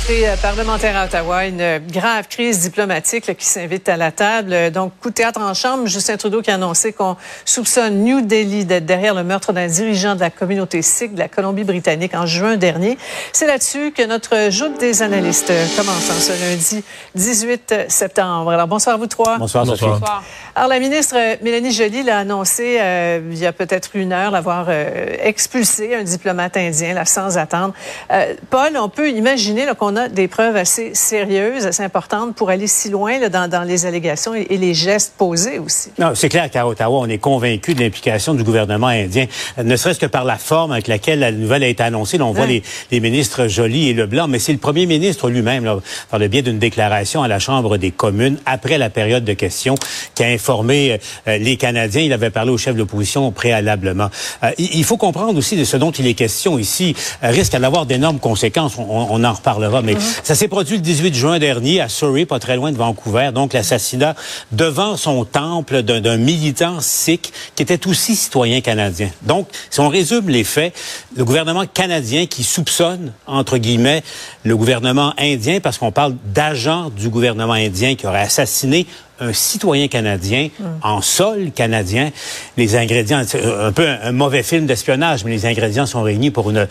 rentrée euh, parlementaire à Ottawa, une grave crise diplomatique qui s'invite à la table. Donc, coup de théâtre en chambre, Justin Trudeau qui a annoncé qu'on soupçonne New Delhi d'être derrière le meurtre d'un dirigeant de la communauté sikh de la Colombie-Britannique en juin dernier. C'est là-dessus que notre joute des analystes commence en ce lundi 18 septembre. Alors, bonsoir à vous trois. Bonsoir, bonsoir. Alors, la ministre Mélanie Joly l'a annoncé euh, il y a peut-être une heure, l'avoir euh, expulsé un diplomate indien, là, sans attendre. Paul, on peut imaginer qu'on a des preuves assez sérieuses, assez importantes pour aller si loin là, dans, dans, les allégations et, les gestes posés aussi. Non, c'est clair qu'à Ottawa, on est convaincu de l'implication du gouvernement indien, ne serait-ce que par la forme avec laquelle la nouvelle a été annoncée. Là, on voit les, les, ministres Joly et Leblanc, mais c'est le premier ministre lui-même, par le biais d'une déclaration à la Chambre des communes après la période de questions, qui a informé euh, les Canadiens. Il avait parlé au chef de l'opposition préalablement. Euh, il, faut comprendre aussi de ce dont il est question ici euh, risque d'avoir d'énormes conséquences. On, on, en reparlera mais ça s'est produit le 18 juin dernier à Surrey, pas très loin de Vancouver. Donc, l'assassinat devant son temple d'un militant sikh qui était aussi citoyen canadien. Donc, si on résume les faits, le gouvernement canadien qui soupçonne, entre guillemets, le gouvernement indien, parce qu'on parle d'agents du gouvernement indien qui auraient assassiné un citoyen canadien en sol canadien. Les ingrédients, un peu un, mauvais film d'espionnage, mais les ingrédients sont réunis pour une,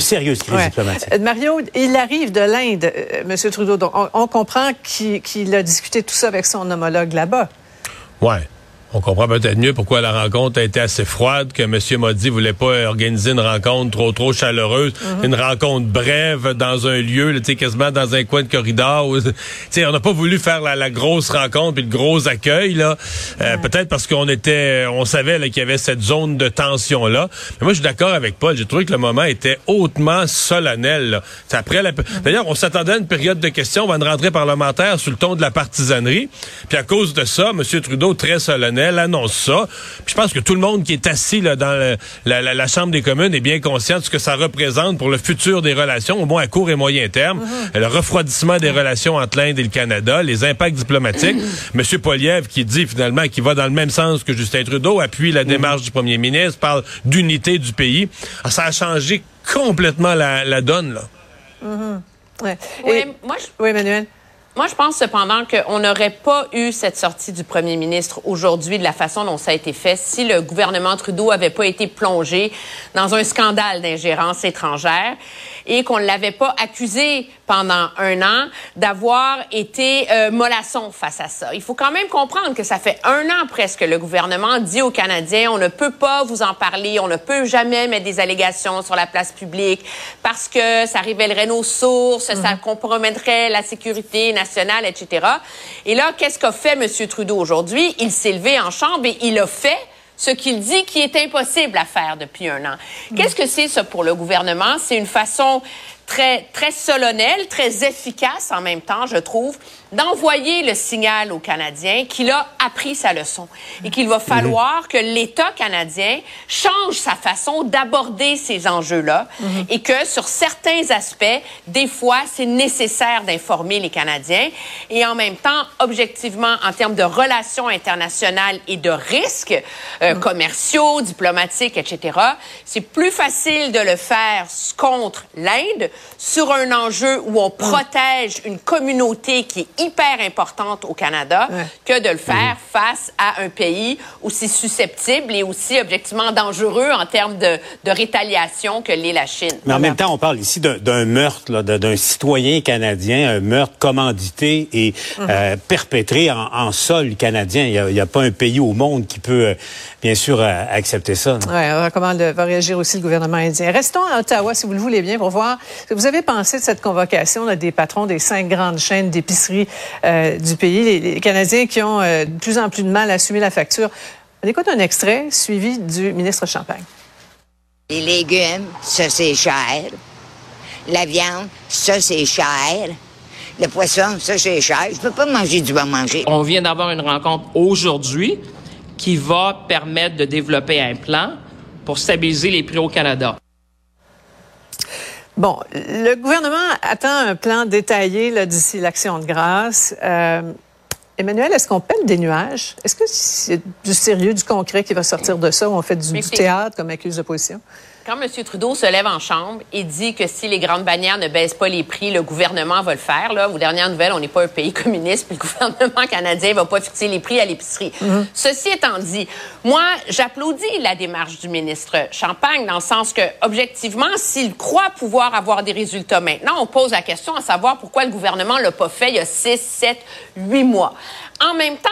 sérieuse crise diplomatique. Euh, Mario, il arrive de l'Inde, euh, M. Trudeau. Donc, on, comprend qu'il a discuté tout ça avec son homologue là-bas. Ouais. On comprend peut-être mieux pourquoi la rencontre a été assez froide, que M. Modi voulait pas organiser une rencontre trop trop chaleureuse, mhm. une rencontre brève dans un lieu, tu quasiment dans un coin de corridor. Où, on n'a pas voulu faire la, grosse rencontre et le gros accueil là. Euh, peut-être parce qu'on était, on savait qu'il y avait cette zone de tension là. Mais moi, je suis d'accord avec Paul. J'ai trouvé que le moment était hautement solennel. Là. Après la... Mhm. D'ailleurs, on s'attendait à une période de questions, on va une rentrée parlementaire sous le ton de la partisanerie. Puis à cause de ça, M. Trudeau très solennel elle annonce ça. je pense que tout le monde qui est assis là, dans la, Chambre des communes est bien conscient de ce que ça représente pour le futur des relations, au moins à court et moyen terme. Mm-hmm. Le refroidissement des relations entre l'Inde et le Canada, les impacts diplomatiques. Monsieur Poliev qui dit finalement qu'il va dans le même sens que Justin Trudeau, appuie la démarche du premier ministre, parle d'unité du pays. Ah, ça a changé complètement la, donne. Là. Mm-hmm. Oui, moi, je... oui, Emmanuel. Moi, je pense cependant qu'on n'aurait pas eu cette sortie du premier ministre aujourd'hui de la façon dont ça a été fait si le gouvernement Trudeau avait pas été plongé dans un scandale d'ingérence étrangère et qu'on ne l'avait pas accusé pendant un an d'avoir été euh, mollasson face à ça. Il faut quand même comprendre que ça fait un an presque le gouvernement dit aux Canadiens on ne peut pas vous en parler, on ne peut jamais mettre des allégations sur la place publique parce que ça révélerait nos sources, ça mhm. compromettrait la sécurité nationale, etc. Et là, qu'est-ce qu'a fait M. Trudeau aujourd'hui? Il s'est levé en chambre et il a fait ce qu'il dit qui est impossible à faire depuis un an. Qu'est-ce que c'est ça pour le gouvernement? C'est une façon très, très solennelle, très efficace en même temps, je trouve, d'envoyer le signal aux Canadiens qu'il a appris sa leçon et qu'il va falloir que l'État canadien change sa façon d'aborder ces enjeux-là et que sur certains aspects, des fois, c'est nécessaire d'informer les Canadiens et en même temps, objectivement, en termes de relations internationales et de risques euh, commerciaux, diplomatiques, etc., c'est plus facile de le faire contre l'Inde sur un enjeu où on protège une communauté qui est hyper importante au Canada que de le faire face à un pays aussi susceptible et aussi objectivement dangereux en termes de, de rétaliation que l'est la Chine. Mais en même temps, on parle ici d'un meurtre d'un citoyen canadien, un meurtre commandité et mhm. euh, perpétré en, en, sol canadien. Il n'y a, a, pas un pays au monde qui peut, euh, bien sûr, euh, accepter ça. Oui, comment va réagir aussi le gouvernement indien. Restons à Ottawa, si vous le voulez bien, pour voir que vous avez pensé de cette convocation là, des patrons des cinq grandes chaînes d'épicerie euh, du pays, les, Canadiens qui ont euh, de plus en plus de mal à assumer la facture. On écoute un extrait suivi du ministre Champagne. Les légumes, ça c'est cher. La viande, ça c'est cher. Le poisson, ça c'est cher. Je peux pas manger du bon manger. On vient d'avoir une rencontre aujourd'hui qui va permettre de développer un plan pour stabiliser les prix au Canada. Bon, le gouvernement attend un plan détaillé d'ici l'action de grâce. Euh, Emmanuel, est-ce qu'on pèle des nuages? Est-ce que c'est du sérieux, du concret qui va sortir de ça ou on fait du, du théâtre comme accuse d'opposition? Quand M. Trudeau se lève en chambre et dit que si les grandes bannières ne baissent pas les prix, le gouvernement va le faire. Là, aux dernières nouvelles, on n'est pas un pays communiste, puis le gouvernement canadien va pas fixer les prix à l'épicerie. Mm-hmm. Ceci étant dit, moi, j'applaudis la démarche du ministre Champagne dans le sens que, objectivement, s'il croit pouvoir avoir des résultats maintenant, on pose la question à savoir pourquoi le gouvernement l'a pas fait il y a 6, 7, 8 mois. En même temps,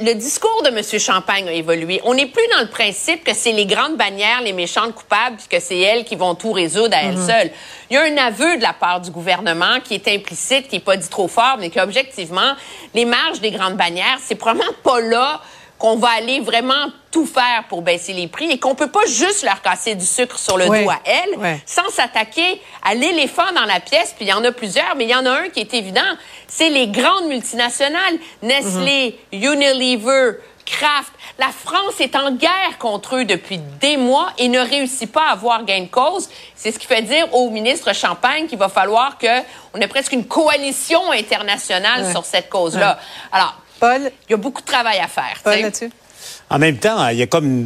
le discours de M. Champagne a évolué. On n'est plus dans le principe que c'est les grandes bannières, les méchantes coupables, puis que c'est elles qui vont tout résoudre à elles mhm. seules. Il y a un aveu de la part du gouvernement qui est implicite, qui n'est pas dit trop fort, mais qu'objectivement, les marges des grandes bannières, c'est probablement pas là qu'on va aller vraiment tout faire pour baisser les prix et qu'on peut pas juste leur casser du sucre sur le dos à elles sans s'attaquer à l'éléphant dans la pièce. Puis il y en a plusieurs, mais il y en a un qui est évident, c'est les grandes multinationales, Nestlé, mhm. Unilever, Kraft. La France est en guerre contre eux depuis des mois et ne réussit pas à avoir gain de cause. C'est ce qui fait dire au ministre Champagne qu'il va falloir que on ait presque une coalition internationale sur cette cause-là. Alors, Paul, il y a beaucoup de travail à faire. Paul, là-dessus? En même temps, il y a comme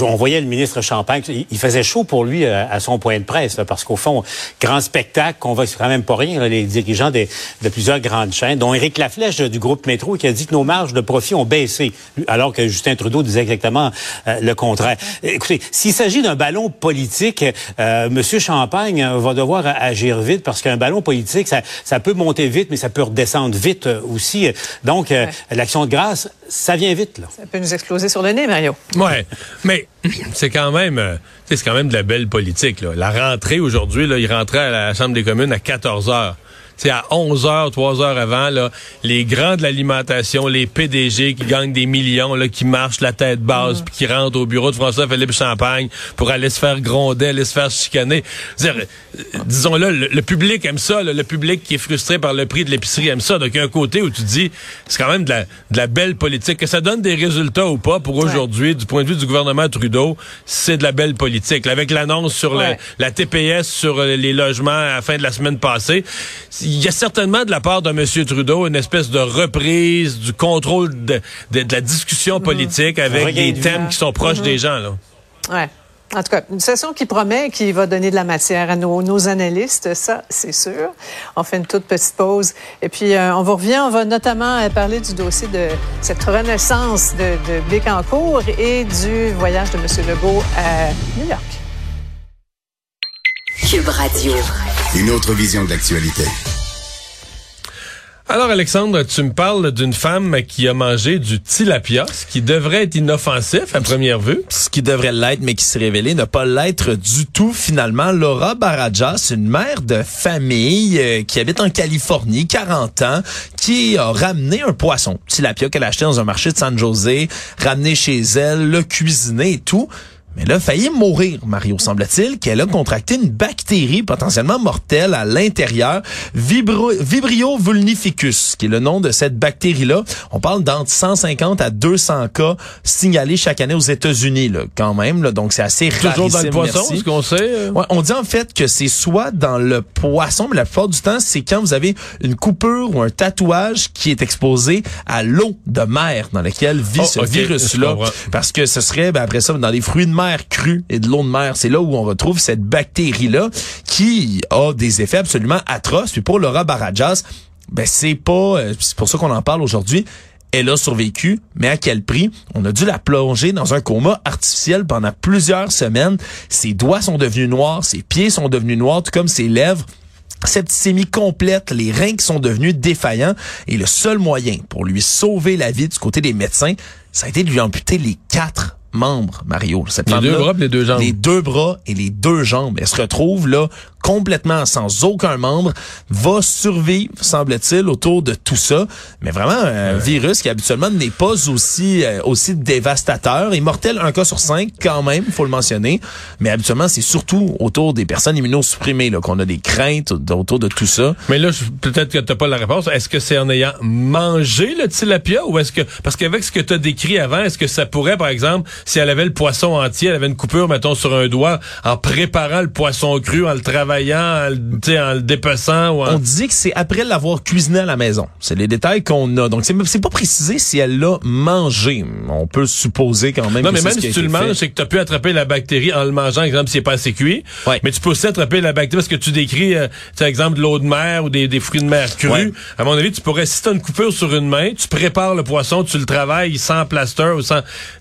on voyait le ministre Champagne, il faisait chaud pour lui euh, à son point de presse, parce qu'au fond, grand spectacle, qu'on va quand même pas rien, les dirigeants de plusieurs grandes chaînes, dont Éric Laflèche du groupe Métro, qui a dit que nos marges de profit ont baissé, alors que Justin Trudeau disait exactement euh, le contraire. Écoutez, s'il s'agit d'un ballon politique, euh, Monsieur Champagne va devoir agir vite, parce qu'un ballon politique, ça, ça, peut monter vite, mais ça peut redescendre vite aussi. Donc, l'action de grâce, ça vient vite. Là. Ça peut nous exploser sur le nez, Mario. Ouais, mais c'est quand même, euh, c'est quand même de la belle politique. Là. La rentrée aujourd'hui, là, il rentrait à la Chambre des communes à 14 heures c'est à 11 heures, 3 heures avant, là, les grands de l'alimentation, les PDG qui gagnent des millions, là, qui marchent la tête basse, mm. puis qui rentrent au bureau de François-Philippe Champagne pour aller se faire gronder, aller se faire chicaner. Euh, disons-le, le, public aime ça, le public qui est frustré par le prix de l'épicerie aime ça. Donc, il y a un côté où tu dis, c'est quand même de la, de la belle politique. Que ça donne des résultats ou pas pour aujourd'hui, du point de vue du gouvernement Trudeau, c'est de la belle politique. avec l'annonce sur la TPS sur euh, les logements à la fin de la semaine passée, il y a certainement de la part de M. Trudeau une espèce de reprise du contrôle de, la discussion politique avec des thèmes qui sont proches des gens. Là. Ouais. En tout cas, une session qui promet, qui va donner de la matière à nos, nos analystes, ça, c'est sûr. On fait une toute petite pause. Et puis, euh, on vous revient, on va notamment euh, parler du dossier de cette renaissance de, de Bécancourt et du voyage de M. Legault à New York. Cube Radio. Une autre vision de l'actualité. Alors Alexandre, tu me parles d'une femme qui a mangé du tilapia, ce qui devrait être inoffensif à première vue. Ce qui devrait l'être, mais qui s'est révélé ne pas l'être du tout finalement. Laura Barajas, une mère de famille euh, qui habite en Californie, 40 ans, qui a ramené un poisson, tilapia qu'elle a acheté dans un marché de San José, ramené chez elle, le cuisiné et tout. Mais elle a failli mourir, Mario, semble-t-il, qu'elle a contracté une bactérie potentiellement mortelle à l'intérieur, Vibrio vulnificus, qui est le nom de cette bactérie-là. On parle d'entre 150 à 200 cas signalés chaque année aux États-Unis, là, quand même. Là, donc, c'est assez rare. Toujours dans le poisson, ce qu'on sait? Euh? Ouais, on dit en fait que c'est soit dans le poisson, mais la plupart du temps, c'est quand vous avez une coupure ou un tatouage qui est exposé à l'eau de mer dans laquelle vit oh, ce virus-là. Parce que ce serait, ben, après ça, dans les fruits de crue et de l'eau de mer. C'est là où on retrouve cette bactérie-là qui a des effets absolument atroces. Puis pour Laura Barajas, ben c'est pas, euh, c'est pour ça qu'on en parle aujourd'hui. Elle a survécu, mais à quel prix? On a dû la plonger dans un coma artificiel pendant plusieurs semaines. Ses doigts sont devenus noirs, ses pieds sont devenus noirs, tout comme ses lèvres septicémie complète, les reins qui sont devenus défaillants et le seul moyen pour lui sauver la vie du côté des médecins, ça a été de lui amputer les quatre membres, Mario. Cette les deux bras et les deux jambes. Les deux bras et les deux jambes. Elle se retrouve là complètement sans aucun membre, va survivre, semble-t-il, autour de tout ça. Mais vraiment, un virus qui habituellement n'est pas aussi euh, aussi dévastateur. et mortel, un cas sur cinq, quand même, faut le mentionner. Mais habituellement, c'est surtout autour des personnes immunosupprimées qu'on a des craintes autour de tout ça. Mais là, peut-être que t'as pas la réponse. Est-ce que c'est en ayant mangé le tilapia ou est-ce que parce qu'avec ce que tu as décrit avant, est-ce que ça pourrait, par exemple, si elle avait le poisson entier, elle avait une coupure, mettons, sur un doigt, en préparant le poisson cru, en le travaillant en, en le dépeçant. Ou On dit que c'est après l'avoir cuisiné à la maison. C'est les détails qu'on a. Donc, c'est pas précisé si elle l'a mangé. On peut supposer quand même Non, mais même si tu le manges, c'est que tu as pu attraper la bactérie en le mangeant, exemple, si c'est pas assez cuit. Mais tu peux aussi attraper la bactérie parce que tu décris, euh, exemple, de l'eau de mer ou des, fruits de mer crus. À mon avis, tu pourrais, si tu as une coupure sur une main, tu prépares le poisson, tu le travailles sans plaster ou sans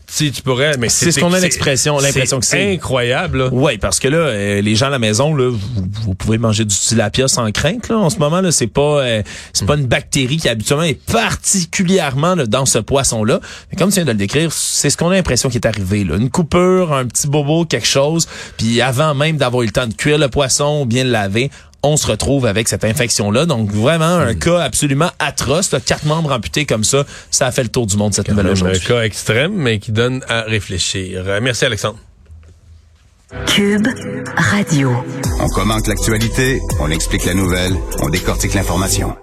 si tu pourrais, mais c'est ce qu'on a l'expression, l'impression que c'est incroyable. Oui, parce que là, euh, les gens à la maison, là, vous, pouvez manger du tilapia sans crainte. Là, en ce moment, là, c'est pas, euh, c'est pas une bactérie qui habituellement est particulièrement dans ce poisson-là. Mais comme tu viens de le décrire, c'est ce qu'on a l'impression qui est arrivé. Là. Une coupure, un petit bobo, quelque chose. Puis avant même d'avoir eu le temps de cuire le poisson ou bien le laver, on se retrouve avec cette infection-là. Donc, vraiment, un hmm. cas absolument atroce. Quatre membres amputés comme ça, ça a fait le tour du monde cette nouvelle aujourd'hui. Un cas extrême, mais qui donne à réfléchir. Euh, merci, Alexandre. Cube Radio. On commente l'actualité, on explique la nouvelle, on décortique l'information.